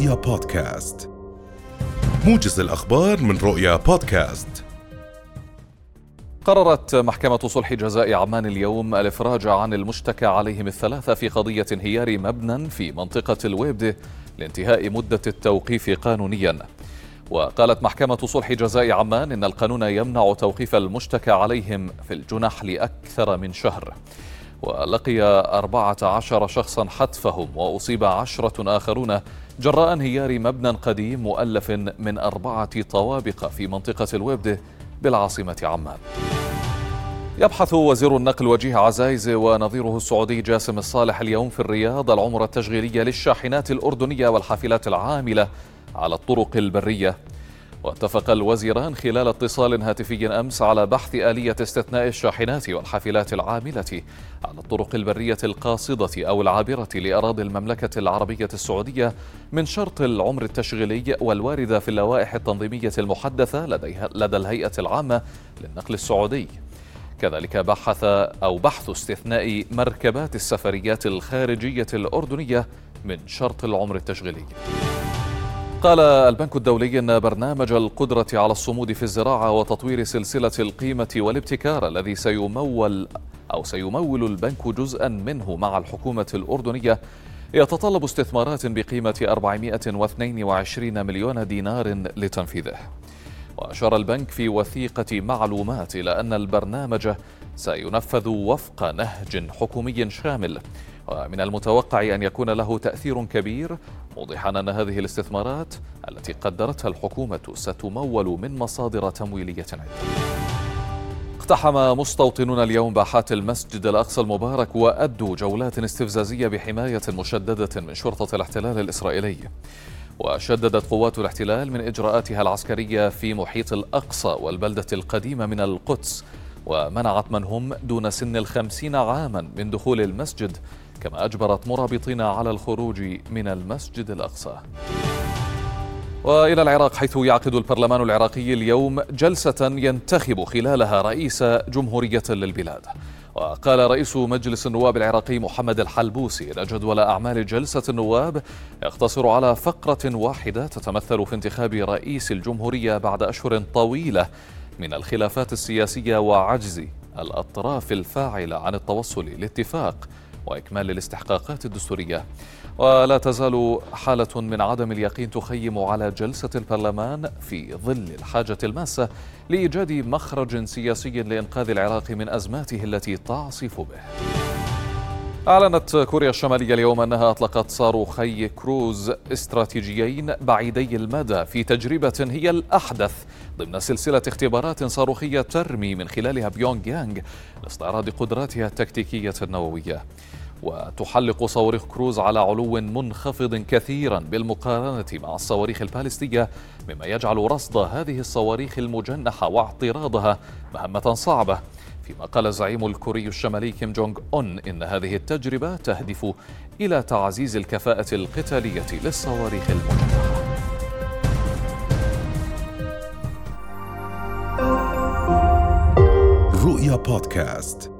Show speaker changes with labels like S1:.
S1: رؤيا بودكاست. موجز الأخبار من رؤيا بودكاست.
S2: قررت محكمة صلح جزاء عمان اليوم الإفراج عن المشتكى عليهم الثلاثة في قضية انهيار مبنى في منطقة الويبد لانتهاء مدة التوقيف قانونيا. وقالت محكمة صلح جزاء عمان إن القانون يمنع توقيف المشتكى عليهم في الجنح لأكثر من شهر. ولقي أربعة عشر شخصا حتفهم وأصيب عشرة آخرون جراء انهيار مبنى قديم مؤلف من أربعة طوابق في منطقة الويبد بالعاصمة عمان. يبحث وزير النقل وجيه عزايز ونظيره السعودي جاسم الصالح اليوم في الرياض العمر التشغيلية للشاحنات الأردنية والحافلات العاملة على الطرق البرية. واتفق الوزيران خلال اتصال هاتفي أمس على بحث آلية استثناء الشاحنات والحافلات العاملة على الطرق البرية القاصدة أو العابرة لأراضي المملكة العربية السعودية من شرط العمر التشغيلي والواردة في اللوائح التنظيمية المحدثة لديها لدى الهيئة العامة للنقل السعودي. كذلك بحث أو بحث استثناء مركبات السفريات الخارجية الأردنية من شرط العمر التشغيلي. قال البنك الدولي إن برنامج القدرة على الصمود في الزراعة وتطوير سلسلة القيمة والابتكار الذي سيمول أو سيمول البنك جزءا منه مع الحكومة الأردنية يتطلب استثمارات بقيمة 422 مليون دينار لتنفيذه. وأشار البنك في وثيقة معلومات إلى أن البرنامج سينفذ وفق نهج حكومي شامل. ومن المتوقع أن يكون له تأثير كبير موضحا أن هذه الاستثمارات التي قدرتها الحكومة ستمول من مصادر تمويلية عدة. اقتحم مستوطنون اليوم باحات المسجد الأقصى المبارك وأدوا جولات استفزازية بحماية مشددة من شرطة الاحتلال الإسرائيلي. وشددت قوات الاحتلال من إجراءاتها العسكرية في محيط الأقصى والبلدة القديمة من القدس ومنعت من هم دون سن الخمسين عاما من دخول المسجد كما أجبرت مرابطين على الخروج من المسجد الأقصى. وإلى العراق حيث يعقد البرلمان العراقي اليوم جلسة ينتخب خلالها رئيس جمهورية للبلاد. وقال رئيس مجلس النواب العراقي محمد الحلبوسي ان جدول أعمال جلسة النواب يقتصر على فقرة واحدة تتمثل في انتخاب رئيس الجمهورية بعد أشهر طويلة من الخلافات السياسية وعجز الأطراف الفاعلة عن التوصل لاتفاق وإكمال الاستحقاقات الدستورية. ولا تزال حالة من عدم اليقين تخيم على جلسة البرلمان في ظل الحاجة الماسة لإيجاد مخرج سياسي لإنقاذ العراق من أزماته التي تعصف به. أعلنت كوريا الشمالية اليوم أنها أطلقت صاروخي كروز استراتيجيين بعيدي المدى في تجربة هي الأحدث ضمن سلسلة اختبارات صاروخية ترمي من خلالها بيونغ يانغ لاستعراض قدراتها التكتيكية النووية. وتحلق صواريخ كروز على علو منخفض كثيرا بالمقارنة مع الصواريخ البالستية مما يجعل رصد هذه الصواريخ المجنحة واعتراضها مهمة صعبة. فيما قال الزعيم الكوري الشمالي كيم جونغ أون إن هذه التجربة تهدف إلى تعزيز الكفاءة القتالية للصواريخ المجنحة
S1: رؤيا بودكاست.